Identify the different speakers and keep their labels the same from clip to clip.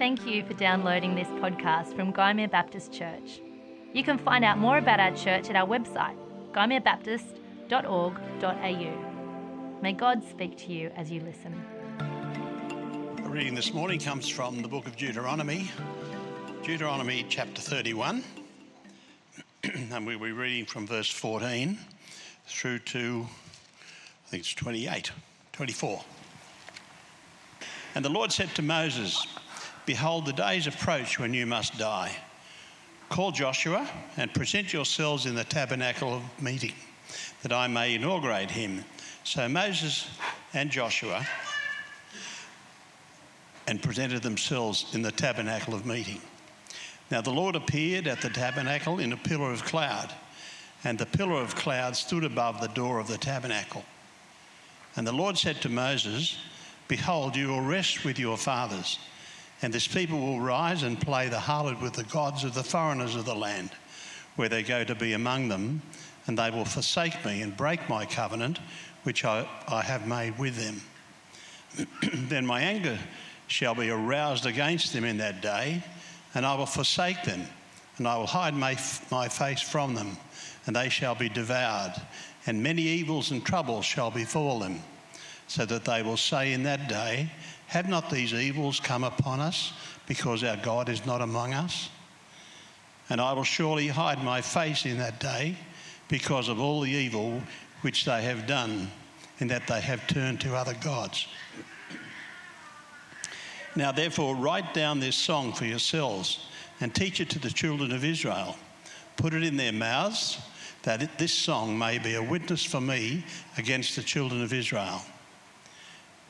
Speaker 1: Thank you for downloading this podcast from Gymea Baptist Church. You can find out more about our church at our website, gymeabaptist.org.au. May God speak to you as you listen.
Speaker 2: The reading this morning comes from the book of Deuteronomy, Deuteronomy chapter 31, and we'll be reading from verse 14 through to, I think it's 28, 24. And the Lord said to Moses, Behold, the days approach when you must die. Call Joshua and present yourselves in the tabernacle of meeting, that I may inaugurate him. So Moses and Joshua and presented themselves in the tabernacle of meeting. Now the Lord appeared at the tabernacle in a pillar of cloud, and the pillar of cloud stood above the door of the tabernacle. And the Lord said to Moses, Behold, you will rest with your fathers, and this people will rise and play the harlot with the gods of the foreigners of the land, where they go to be among them, and they will forsake me and break my covenant, which I, I have made with them. then my anger shall be aroused against them in that day, and I will forsake them, and I will hide my, my face from them, and they shall be devoured, and many evils and troubles shall befall them so that they will say in that day, Have not these evils come upon us because our God is not among us? And I will surely hide my face in that day because of all the evil which they have done, in that they have turned to other gods. Now, therefore, write down this song for yourselves and teach it to the children of Israel. Put it in their mouths, that this song may be a witness for me against the children of Israel.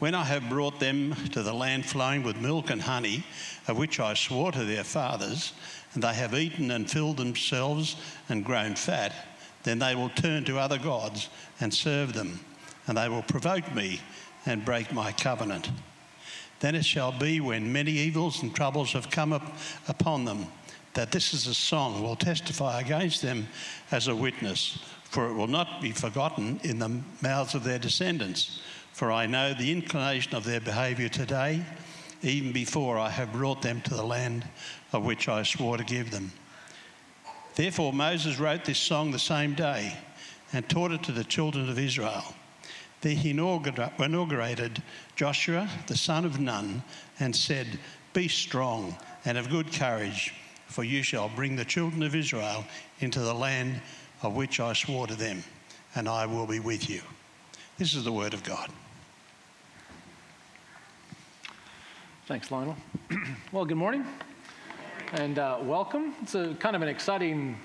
Speaker 2: When I have brought them to the land flowing with milk and honey, of which I swore to their fathers, and they have eaten and filled themselves and grown fat, then they will turn to other gods and serve them, and they will provoke me and break my covenant. Then it shall be when many evils and troubles have come up upon them, that this is a song will testify against them as a witness, for it will not be forgotten in the mouths of their descendants for I know the inclination of their behaviour today, even before I have brought them to the land of which I swore to give them. Therefore, Moses wrote this song the same day and taught it to the children of Israel. Then he inaugurated Joshua, the son of Nun, and said, Be strong and of good courage, for you shall bring the children of Israel into the land of which I swore to them, and I will be with you. This is the word of God.
Speaker 3: Thanks, Lionel. well, good morning and uh, welcome. It's a kind of an exciting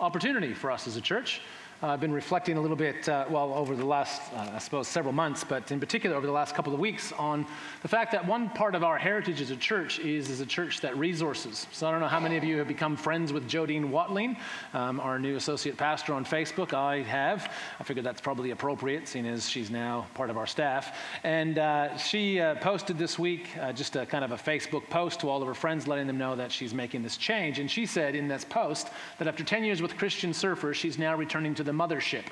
Speaker 3: opportunity for us as a church. Uh, I've been reflecting a little bit, uh, well, over the last, uh, I suppose, several months, but in particular over the last couple of weeks, on the fact that one part of our heritage as a church is as a church that resources. So I don't know how many of you have become friends with Jodine Watling, um, our new associate pastor on Facebook. I have. I figured that's probably appropriate, seeing as she's now part of our staff. And uh, she uh, posted this week uh, just a kind of a Facebook post to all of her friends, letting them know that she's making this change. And she said in this post that after 10 years with Christian Surfers, she's now returning to the the mothership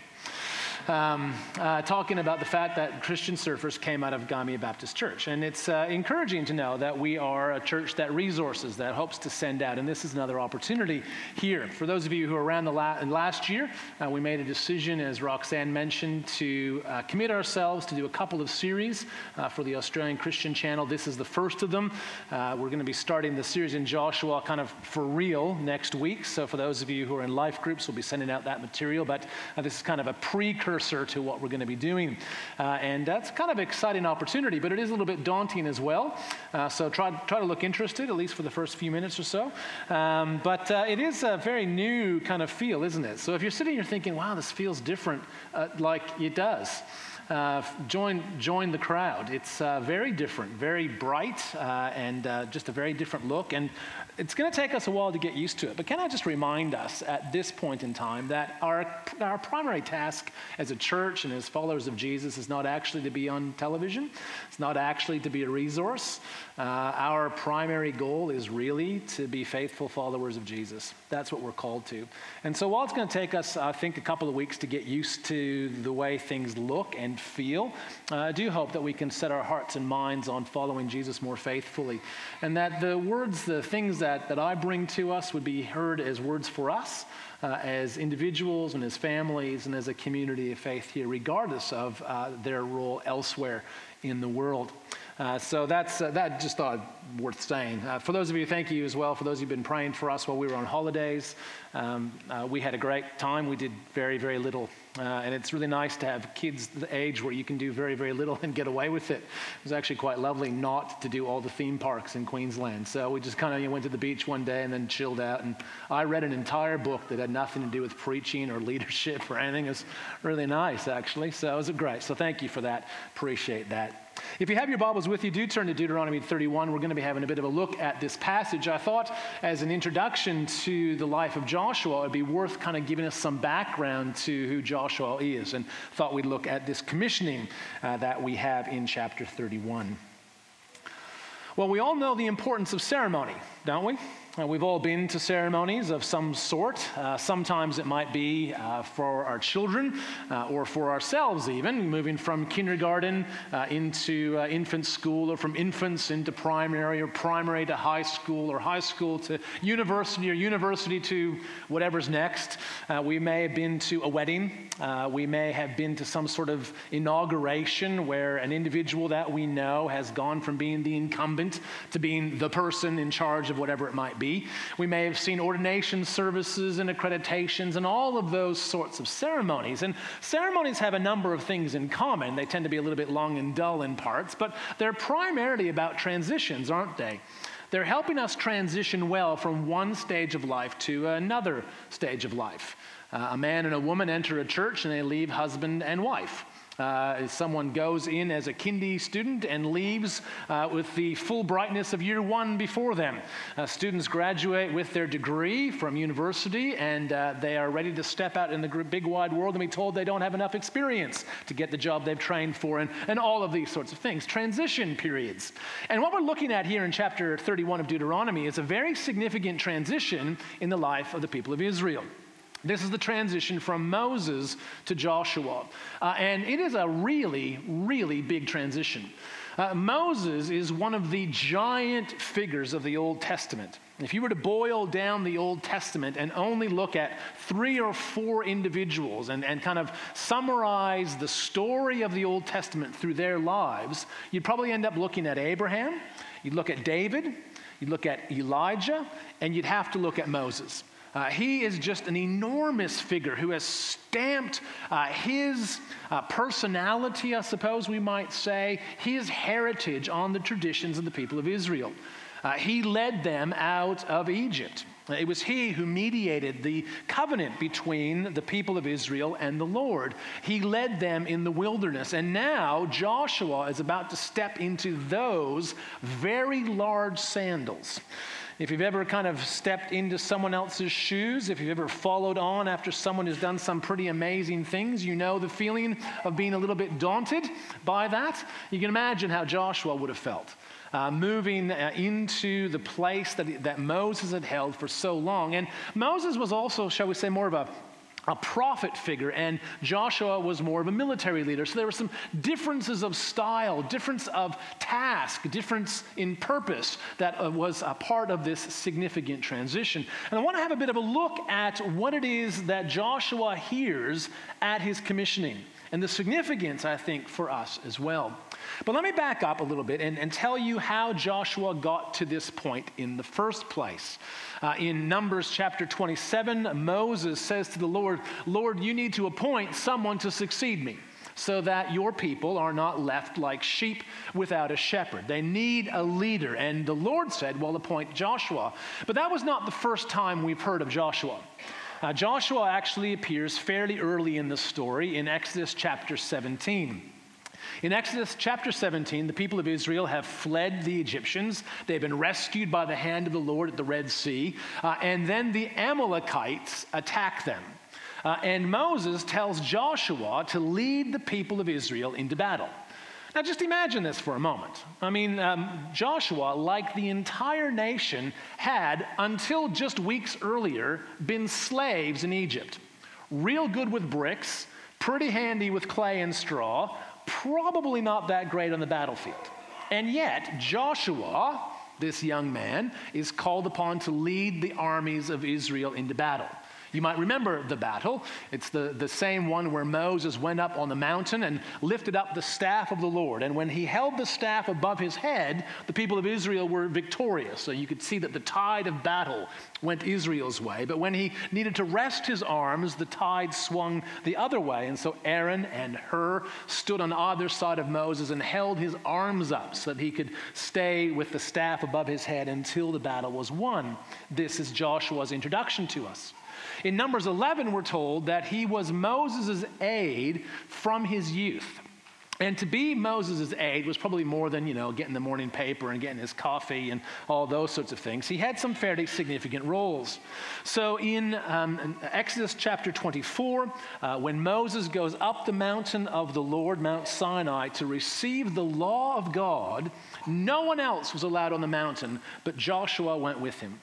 Speaker 3: um, uh, talking about the fact that Christian surfers came out of Gymea Baptist Church. And it's uh, encouraging to know that we are a church that resources, that hopes to send out. And this is another opportunity here. For those of you who were around the la- last year, uh, we made a decision, as Roxanne mentioned, to uh, commit ourselves to do a couple of series uh, for the Australian Christian channel. This is the first of them. Uh, we're going to be starting the series in Joshua kind of for real next week. So for those of you who are in life groups, we'll be sending out that material. But this is kind of a precursor precursor to what we're going to be doing. Uh, and that's kind of an exciting opportunity, but it is a little bit daunting as well. Uh, so try, try to look interested, at least for the first few minutes or so. Um, but uh, it is a very new kind of feel, isn't it? So if you're sitting here thinking, wow, this feels different, uh, like it does. Uh, join, join the crowd. It's uh, very different, very bright, uh, and uh, just a very different look. And it's going to take us a while to get used to it, but can I just remind us at this point in time that our, our primary task as a church and as followers of Jesus is not actually to be on television, it's not actually to be a resource. Uh, our primary goal is really to be faithful followers of Jesus. That's what we're called to. And so while it's going to take us, I think, a couple of weeks to get used to the way things look and and feel. Uh, I do hope that we can set our hearts and minds on following Jesus more faithfully, and that the words, the things that, that I bring to us would be heard as words for us. Uh, as individuals and as families and as a community of faith here, regardless of uh, their role elsewhere in the world. Uh, so that's uh, that just thought worth saying. Uh, for those of you, thank you as well. For those who've been praying for us while we were on holidays, um, uh, we had a great time. We did very, very little. Uh, and it's really nice to have kids the age where you can do very, very little and get away with it. It was actually quite lovely not to do all the theme parks in Queensland. So we just kind of you know, went to the beach one day and then chilled out. And I read an entire book that had nothing to do with preaching or leadership or anything. It was really nice, actually. So it was great. So thank you for that. Appreciate that. If you have your Bibles with you, do turn to Deuteronomy 31. We're going to be having a bit of a look at this passage. I thought, as an introduction to the life of Joshua, it would be worth kind of giving us some background to who Joshua is, and thought we'd look at this commissioning uh, that we have in chapter 31. Well, we all know the importance of ceremony, don't we? Uh, we've all been to ceremonies of some sort. Uh, sometimes it might be uh, for our children uh, or for ourselves, even, moving from kindergarten uh, into uh, infant school or from infants into primary or primary to high school or high school to university or university to whatever's next. we may have been to a wedding. we may have been to some sort of inauguration where an individual that we know has gone from being the incumbent to being the person in charge of whatever it might be. We may have seen ordination services and accreditations and all of those sorts of ceremonies. And ceremonies have a number of things in common. They tend to be a little bit long and dull in parts, but they're primarily about transitions, aren't they? They're helping us transition well from one stage of life to another stage of life. Uh, a man and a woman enter a church and they leave husband and wife. Uh, someone goes in as a kindy student and leaves uh, with the full brightness of year one before them. Uh, students graduate with their degree from university and uh, they are ready to step out in the big wide world and be told they don't have enough experience to get the job they've trained for and, and all of these sorts of things. Transition periods. And what we're looking at here in chapter 31 of Deuteronomy is a very significant transition in the life of the people of Israel. This is the transition from Moses to Joshua. Uh, and it is a really, really big transition. Uh, Moses is one of the giant figures of the Old Testament. If you were to boil down the Old Testament and only look at three or four individuals and, and kind of summarize the story of the Old Testament through their lives, you'd probably end up looking at Abraham, you'd look at David, you'd look at Elijah, and you'd have to look at Moses. Uh, he is just an enormous figure who has stamped uh, his uh, personality, I suppose we might say, his heritage on the traditions of the people of Israel. Uh, he led them out of Egypt. It was he who mediated the covenant between the people of Israel and the Lord. He led them in the wilderness. And now Joshua is about to step into those very large sandals. If you've ever kind of stepped into someone else's shoes, if you've ever followed on after someone has done some pretty amazing things, you know the feeling of being a little bit daunted by that. You can imagine how Joshua would have felt. Uh, moving uh, into the place that, that Moses had held for so long. And Moses was also, shall we say, more of a a prophet figure, and Joshua was more of a military leader. So there were some differences of style, difference of task, difference in purpose that uh, was a part of this significant transition. And I want to have a bit of a look at what it is that Joshua hears at his commissioning and the significance, I think, for us as well. But let me back up a little bit and, and tell you how Joshua got to this point in the first place. Uh, in Numbers chapter 27, Moses says to the Lord, Lord, you need to appoint someone to succeed me so that your people are not left like sheep without a shepherd. They need a leader. And the Lord said, Well, appoint Joshua. But that was not the first time we've heard of Joshua. Uh, Joshua actually appears fairly early in the story in Exodus chapter 17. In Exodus chapter 17, the people of Israel have fled the Egyptians. They've been rescued by the hand of the Lord at the Red Sea. Uh, and then the Amalekites attack them. Uh, and Moses tells Joshua to lead the people of Israel into battle. Now, just imagine this for a moment. I mean, um, Joshua, like the entire nation, had, until just weeks earlier, been slaves in Egypt. Real good with bricks, pretty handy with clay and straw, probably not that great on the battlefield. And yet, Joshua, this young man, is called upon to lead the armies of Israel into battle. You might remember the battle. It's the, the same one where Moses went up on the mountain and lifted up the staff of the Lord. And when he held the staff above his head, the people of Israel were victorious. So you could see that the tide of battle went Israel's way. But when he needed to rest his arms, the tide swung the other way. And so Aaron and Hur stood on either side of Moses and held his arms up so that he could stay with the staff above his head until the battle was won. This is Joshua's introduction to us. In Numbers 11, we're told that he was Moses' aide from his youth. And to be Moses' aide was probably more than, you know, getting the morning paper and getting his coffee and all those sorts of things. He had some fairly significant roles. So in, um, Exodus chapter 24, uh, when Moses goes up the mountain of the Lord, Mount Sinai, to receive the law of God, no one else was allowed on the mountain, but Joshua went with him.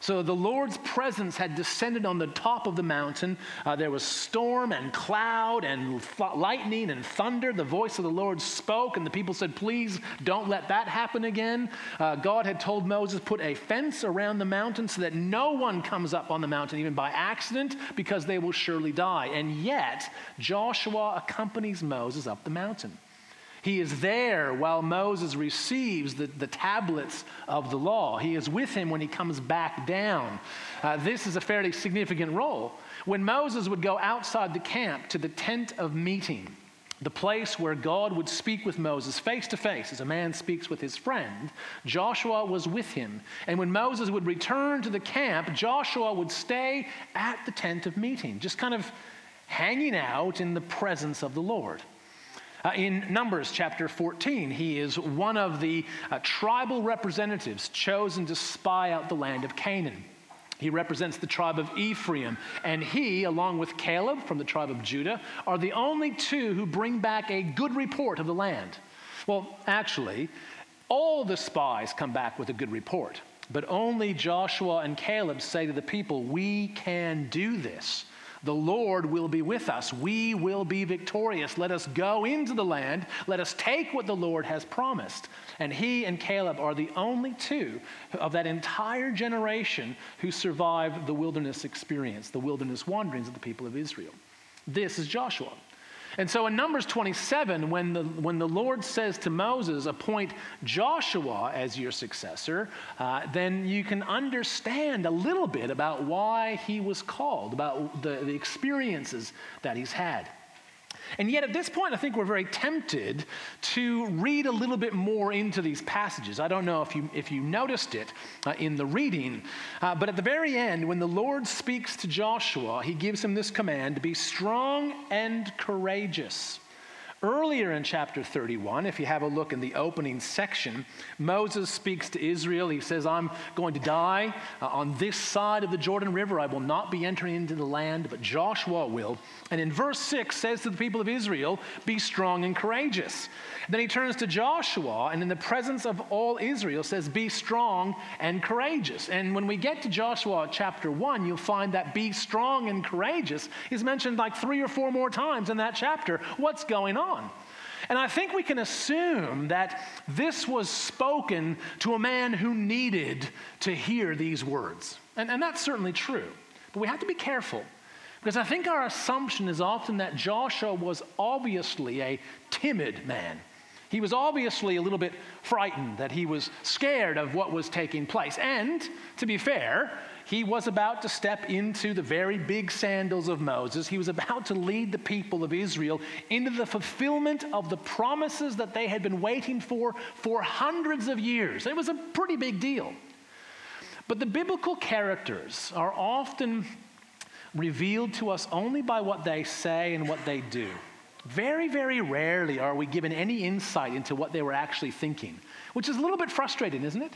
Speaker 3: So the Lord's presence had descended on the top of the mountain. Uh, there was storm and cloud and th- lightning and thunder. The voice of the Lord spoke, and the people said, Please don't let that happen again. Uh, God had told Moses, Put a fence around the mountain so that no one comes up on the mountain, even by accident, because they will surely die. And yet, Joshua accompanies Moses up the mountain. He is there while Moses receives the, the tablets of the law. He is with him when he comes back down. Uh, this is a fairly significant role. When Moses would go outside the camp to the tent of meeting, the place where God would speak with Moses face to face as a man speaks with his friend, Joshua was with him. And when Moses would return to the camp, Joshua would stay at the tent of meeting, just kind of hanging out in the presence of the Lord. Uh, in Numbers chapter 14, he is one of the uh, tribal representatives chosen to spy out the land of Canaan. He represents the tribe of Ephraim, and he, along with Caleb from the tribe of Judah, are the only two who bring back a good report of the land. Well, actually, all the spies come back with a good report, but only Joshua and Caleb say to the people, We can do this. The Lord will be with us. We will be victorious. Let us go into the land. Let us take what the Lord has promised. And he and Caleb are the only two of that entire generation who survived the wilderness experience, the wilderness wanderings of the people of Israel. This is Joshua. And so in Numbers 27, when the, when the Lord says to Moses, appoint Joshua as your successor, uh, then you can understand a little bit about why he was called, about the, the experiences that he's had. And yet, at this point, I think we're very tempted to read a little bit more into these passages. I don't know if you, if you noticed it uh, in the reading, uh, but at the very end, when the Lord speaks to Joshua, he gives him this command to be strong and courageous. Earlier in chapter 31, if you have a look in the opening section, Moses speaks to Israel. He says, I'm going to die uh, on this side of the Jordan River. I will not be entering into the land, but Joshua will. And in verse 6 says to the people of Israel, Be strong and courageous. Then he turns to Joshua and in the presence of all Israel says, Be strong and courageous. And when we get to Joshua chapter 1, you'll find that be strong and courageous is mentioned like three or four more times in that chapter. What's going on? And I think we can assume that this was spoken to a man who needed to hear these words. And, and that's certainly true. But we have to be careful because I think our assumption is often that Joshua was obviously a timid man. He was obviously a little bit frightened that he was scared of what was taking place. And to be fair, he was about to step into the very big sandals of Moses. He was about to lead the people of Israel into the fulfillment of the promises that they had been waiting for for hundreds of years. It was a pretty big deal. But the biblical characters are often revealed to us only by what they say and what they do. Very, very rarely are we given any insight into what they were actually thinking, which is a little bit frustrating, isn't it?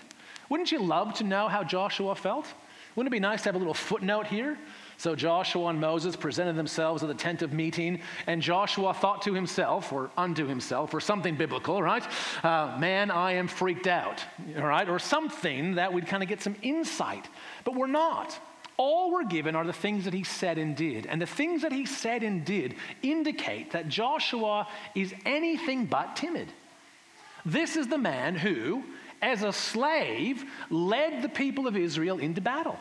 Speaker 3: Wouldn't you love to know how Joshua felt? Wouldn't it be nice to have a little footnote here? So Joshua and Moses presented themselves at the tent of meeting, and Joshua thought to himself, or unto himself, or something biblical, right? Uh, Man, I am freaked out, all right? Or something that we'd kind of get some insight. But we're not all we're given are the things that he said and did. And the things that he said and did indicate that Joshua is anything but timid. This is the man who, as a slave, led the people of Israel into battle.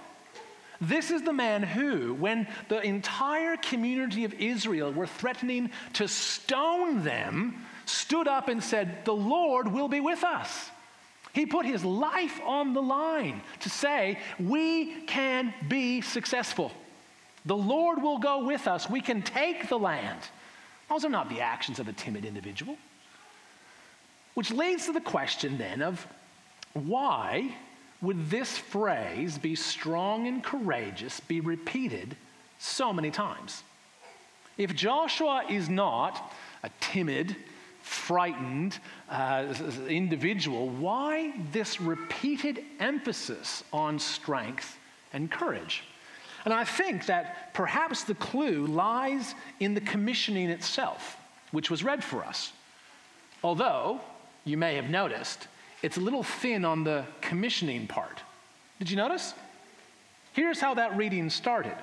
Speaker 3: This is the man who, when the entire community of Israel were threatening to stone them, stood up and said, The Lord will be with us. He put his life on the line to say, We can be successful. The Lord will go with us. We can take the land. Those are not the actions of a timid individual. Which leads to the question then of why would this phrase, be strong and courageous, be repeated so many times? If Joshua is not a timid, frightened uh, individual, why this repeated emphasis on strength and courage? And I think that perhaps the clue lies in the commissioning itself, which was read for us. Although, you may have noticed, it's a little thin on the commissioning part. Did you notice? Here's how that reading started.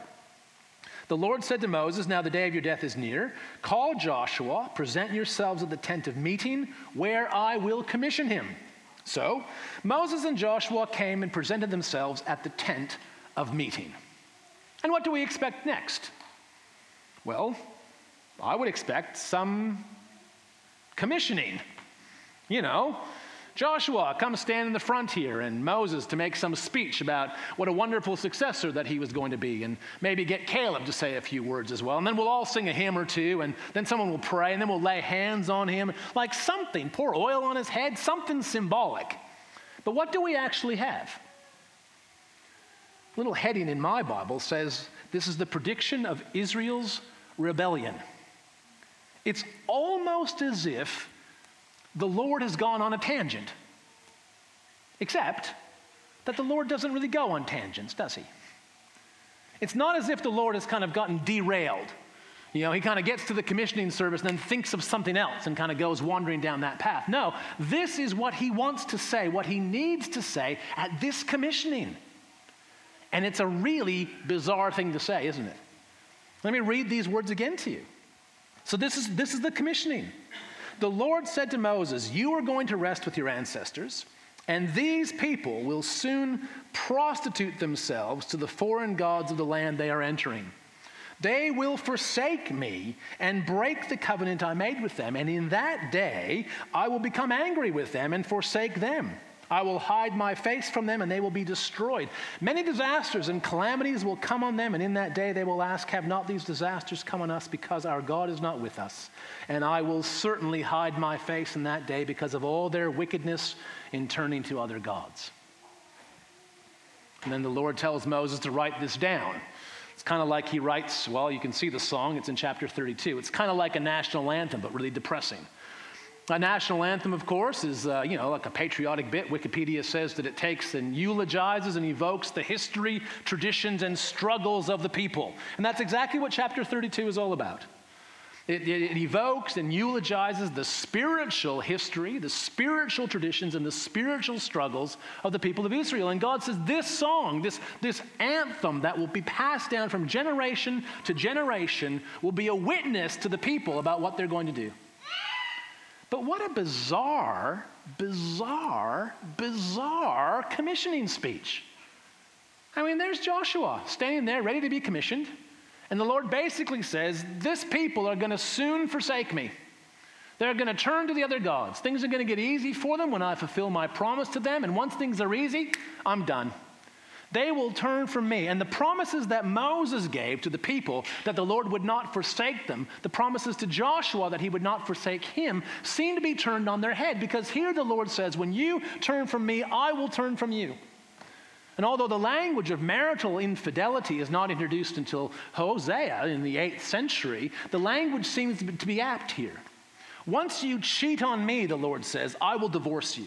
Speaker 3: The Lord said to Moses, Now the day of your death is near. Call Joshua, present yourselves at the tent of meeting, where I will commission him. So Moses and Joshua came and presented themselves at the tent of meeting. And what do we expect next? Well, I would expect some commissioning. You know, Joshua, come stand in the front here, and Moses to make some speech about what a wonderful successor that he was going to be, and maybe get Caleb to say a few words as well. And then we'll all sing a hymn or two, and then someone will pray, and then we'll lay hands on him, like something, pour oil on his head, something symbolic. But what do we actually have? little heading in my Bible says this is the prediction of Israel's rebellion. It's almost as if the Lord has gone on a tangent. Except that the Lord doesn't really go on tangents, does he? It's not as if the Lord has kind of gotten derailed. You know, he kind of gets to the commissioning service and then thinks of something else and kind of goes wandering down that path. No, this is what he wants to say, what he needs to say at this commissioning. And it's a really bizarre thing to say, isn't it? Let me read these words again to you. So, this is, this is the commissioning. The Lord said to Moses, You are going to rest with your ancestors, and these people will soon prostitute themselves to the foreign gods of the land they are entering. They will forsake me and break the covenant I made with them, and in that day I will become angry with them and forsake them. I will hide my face from them and they will be destroyed. Many disasters and calamities will come on them, and in that day they will ask, Have not these disasters come on us because our God is not with us? And I will certainly hide my face in that day because of all their wickedness in turning to other gods. And then the Lord tells Moses to write this down. It's kind of like he writes, well, you can see the song, it's in chapter 32. It's kind of like a national anthem, but really depressing. A national anthem, of course, is, uh, you know, like a patriotic bit. Wikipedia says that it takes and eulogizes and evokes the history, traditions, and struggles of the people. And that's exactly what chapter 32 is all about. It, it, evokes and eulogizes the spiritual history, the spiritual traditions, and the spiritual struggles of the people of Israel. And God says this song, this, this anthem that will be passed down from generation to generation, will be a witness to the people about what they're going to do. But what a bizarre, bizarre, bizarre commissioning speech. I mean, there's Joshua standing there ready to be commissioned, and the Lord basically says, This people are going to soon forsake me. They're going to turn to the other gods. Things are going to get easy for them when I fulfill my promise to them, and once things are easy, I'm done. They will turn from me. And the promises that Moses gave to the people that the Lord would not forsake them, the promises to Joshua that he would not forsake him, seem to be turned on their head because here the Lord says, When you turn from me, I will turn from you. And although the language of marital infidelity is not introduced until Hosea in the 8th century, the language seems to be apt here. Once you cheat on me, the Lord says, I will divorce you.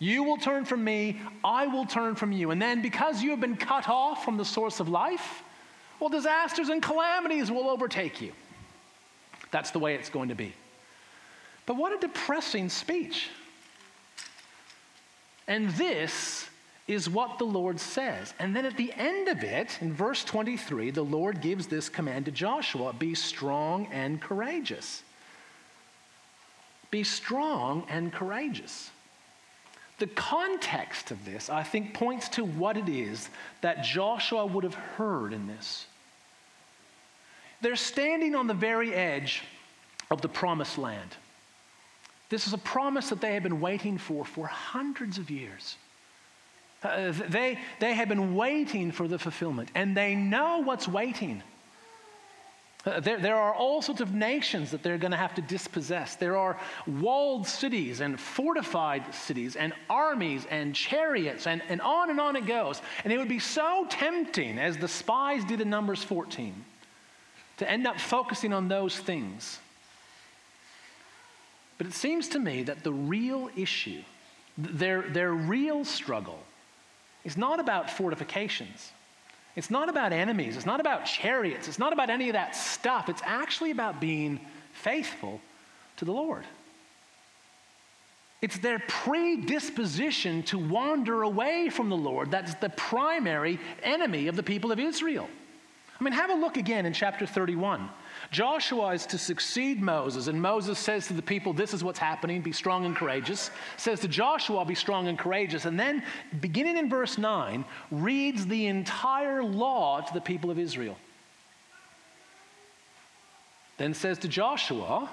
Speaker 3: You will turn from me, I will turn from you. And then, because you have been cut off from the source of life, well, disasters and calamities will overtake you. That's the way it's going to be. But what a depressing speech. And this is what the Lord says. And then at the end of it, in verse 23, the Lord gives this command to Joshua be strong and courageous. Be strong and courageous. The context of this, I think, points to what it is that Joshua would have heard in this. They're standing on the very edge of the promised land. This is a promise that they had been waiting for for hundreds of years. Uh, they, they have been waiting for the fulfillment, and they know what's waiting. Uh, there, there are all sorts of nations that they're going to have to dispossess. There are walled cities and fortified cities and armies and chariots, and, and on and on it goes. And it would be so tempting, as the spies did in Numbers 14, to end up focusing on those things. But it seems to me that the real issue, their, their real struggle, is not about fortifications. It's not about enemies. It's not about chariots. It's not about any of that stuff. It's actually about being faithful to the Lord. It's their predisposition to wander away from the Lord that's the primary enemy of the people of Israel. I mean, have a look again in chapter 31. Joshua is to succeed Moses, and Moses says to the people, This is what's happening, be strong and courageous. Says to Joshua, Be strong and courageous. And then, beginning in verse 9, reads the entire law to the people of Israel. Then says to Joshua,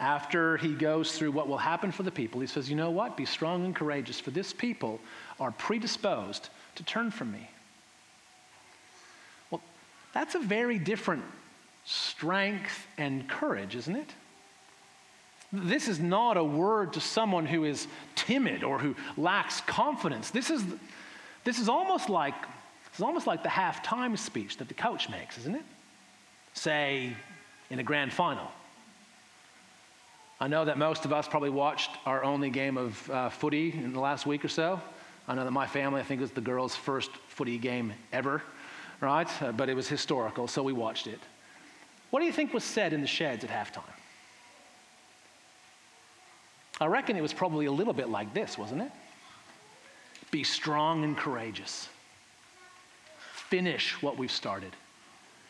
Speaker 3: after he goes through what will happen for the people, he says, You know what? Be strong and courageous, for this people are predisposed to turn from me. That's a very different strength and courage, isn't it? This is not a word to someone who is timid or who lacks confidence. This is, this is almost like it's almost like the halftime speech that the coach makes, isn't it? Say in a grand final. I know that most of us probably watched our only game of uh, footy in the last week or so. I know that my family, I think, it was the girls' first footy game ever, right? Uh, but it was historical, so we watched it. What do you think was said in the sheds at halftime? I reckon it was probably a little bit like this, wasn't it? Be strong and courageous. Finish what we've started.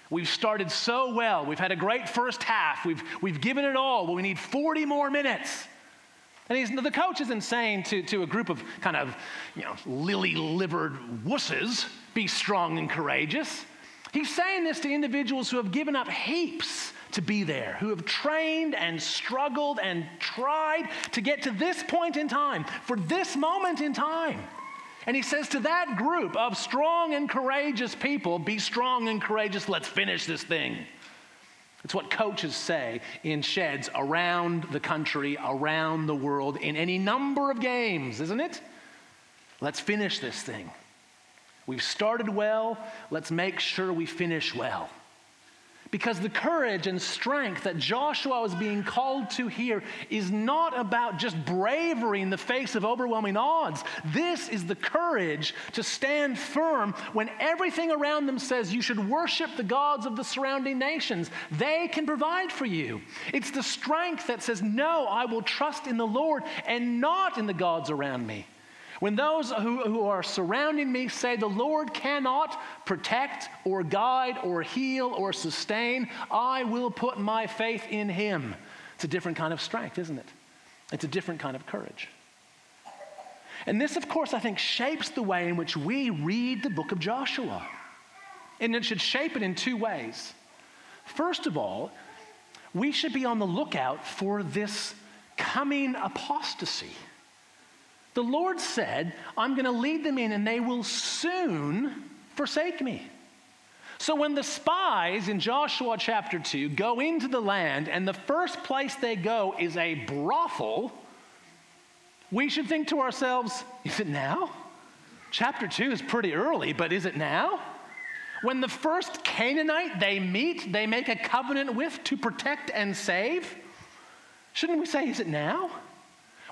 Speaker 3: We've started so well. We've had a great first half. We've, we've given it all, but we need 40 more minutes. And the coach isn't saying to, to a group of kind of, you know, lily livered wusses, be strong and courageous. He's saying this to individuals who have given up heaps to be there, who have trained and struggled and tried to get to this point in time, for this moment in time. And he says to that group of strong and courageous people, be strong and courageous, let's finish this thing. It's what coaches say in sheds around the country, around the world, in any number of games, isn't it? Let's finish this thing. We've started well, let's make sure we finish well. Because the courage and strength that Joshua is being called to here is not about just bravery in the face of overwhelming odds. This is the courage to stand firm when everything around them says you should worship the gods of the surrounding nations. They can provide for you. It's the strength that says, No, I will trust in the Lord and not in the gods around me. When those who, who are surrounding me say the Lord cannot protect or guide or heal or sustain, I will put my faith in him. It's a different kind of strength, isn't it? It's a different kind of courage. And this, of course, I think shapes the way in which we read the book of Joshua. And it should shape it in two ways. First of all, we should be on the lookout for this coming apostasy. The Lord said, I'm going to lead them in and they will soon forsake me. So when the spies in Joshua chapter 2 go into the land and the first place they go is a brothel, we should think to ourselves, is it now? Chapter 2 is pretty early, but is it now? When the first Canaanite they meet, they make a covenant with to protect and save, shouldn't we say, is it now?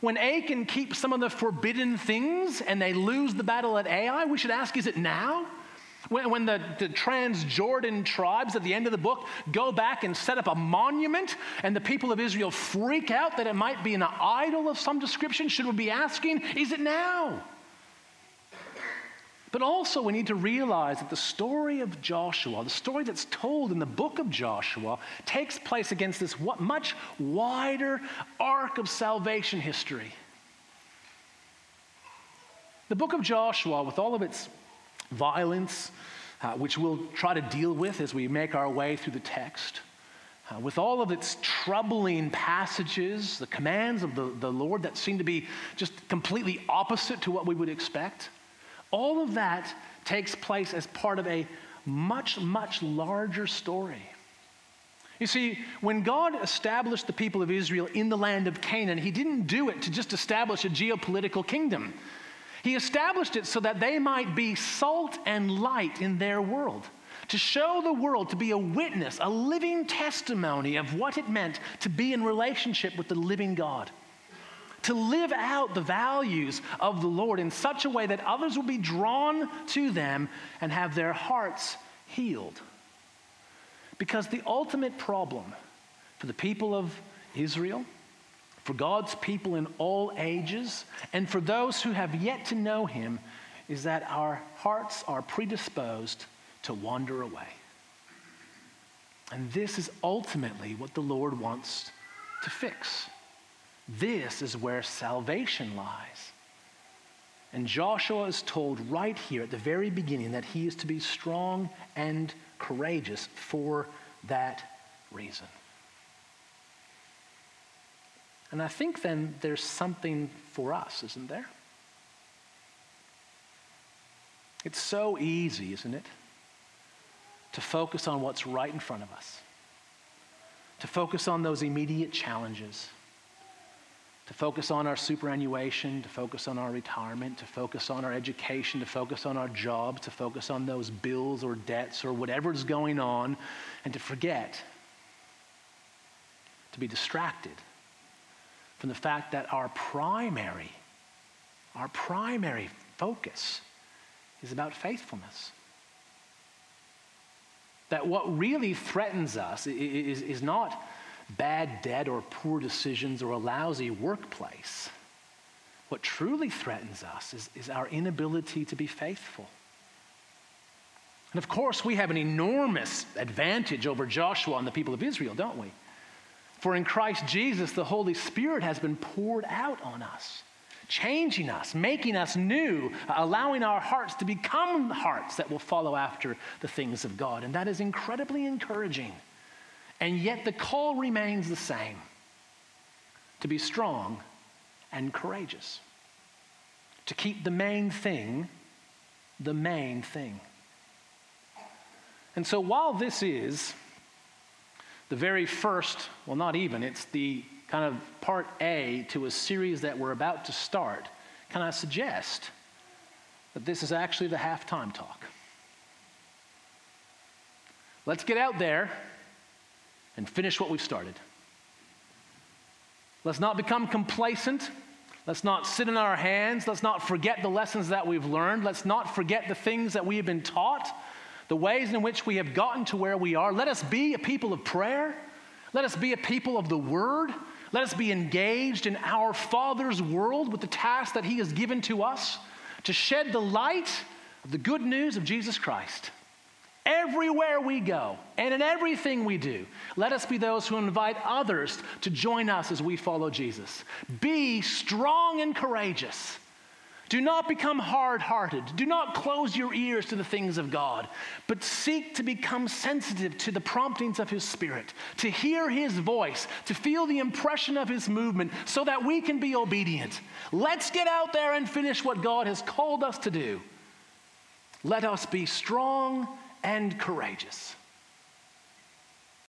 Speaker 3: When Achan keeps some of the forbidden things and they lose the battle at Ai, we should ask, is it now? When, when the, the Transjordan tribes at the end of the book go back and set up a monument and the people of Israel freak out that it might be an idol of some description, should we be asking, is it now? But also, we need to realize that the story of Joshua, the story that's told in the book of Joshua, takes place against this much wider arc of salvation history. The book of Joshua, with all of its violence, uh, which we'll try to deal with as we make our way through the text, uh, with all of its troubling passages, the commands of the, the Lord that seem to be just completely opposite to what we would expect, all of that takes place as part of a much, much larger story. You see, when God established the people of Israel in the land of Canaan, He didn't do it to just establish a geopolitical kingdom. He established it so that they might be salt and light in their world, to show the world to be a witness, a living testimony of what it meant to be in relationship with the living God. To live out the values of the Lord in such a way that others will be drawn to them and have their hearts healed. Because the ultimate problem for the people of Israel for God's people in all ages, and for those who have yet to know Him, is that our hearts are predisposed to wander away. And this is ultimately what the Lord wants to fix. This is where salvation lies. And Joshua is told right here at the very beginning that he is to be strong and courageous for that reason. And I think then there's something for us, isn't there? It's so easy, isn't it? To focus on what's right in front of us, to focus on those immediate challenges, to focus on our superannuation, to focus on our retirement, to focus on our education, to focus on our job, to focus on those bills or debts or whatever's going on, and to forget, to be distracted from the fact that our primary, our primary focus is about faithfulness. That what really threatens us is, is not bad debt or poor decisions or a lousy workplace. What truly threatens us is, is our inability to be faithful. And of course, we have an enormous advantage over Joshua and the people of Israel, don't we? For in Christ Jesus, the Holy Spirit has been poured out on us, changing us, making us new, allowing our hearts to become hearts that will follow after the things of God. And that is incredibly encouraging. And yet the call remains the same to be strong and courageous, to keep the main thing the main thing. And so while this is the very first, well, not even, it's the kind of part A to a series that we're about to start. Can I suggest that this is actually the halftime talk? Let's get out there and finish what we've started. Let's not become complacent. Let's not sit in our hands. Let's not forget the lessons that we've learned. Let's not forget the things that we have been taught the ways in which we have gotten to where we are. Let us be a people of prayer. Let us be a people of the word. Let us be engaged in our Father's world with the task that He has given to us to shed the light of the good news of Jesus Christ. Everywhere we go and in everything we do, let us be those who invite others to join us as we follow Jesus. Be strong and courageous. Do not become hard hearted. Do not close your ears to the things of God, but seek to become sensitive to the promptings of His Spirit, to hear His voice, to feel the impression of His movement, so that we can be obedient. Let's get out there and finish what God has called us to do. Let us be strong and courageous.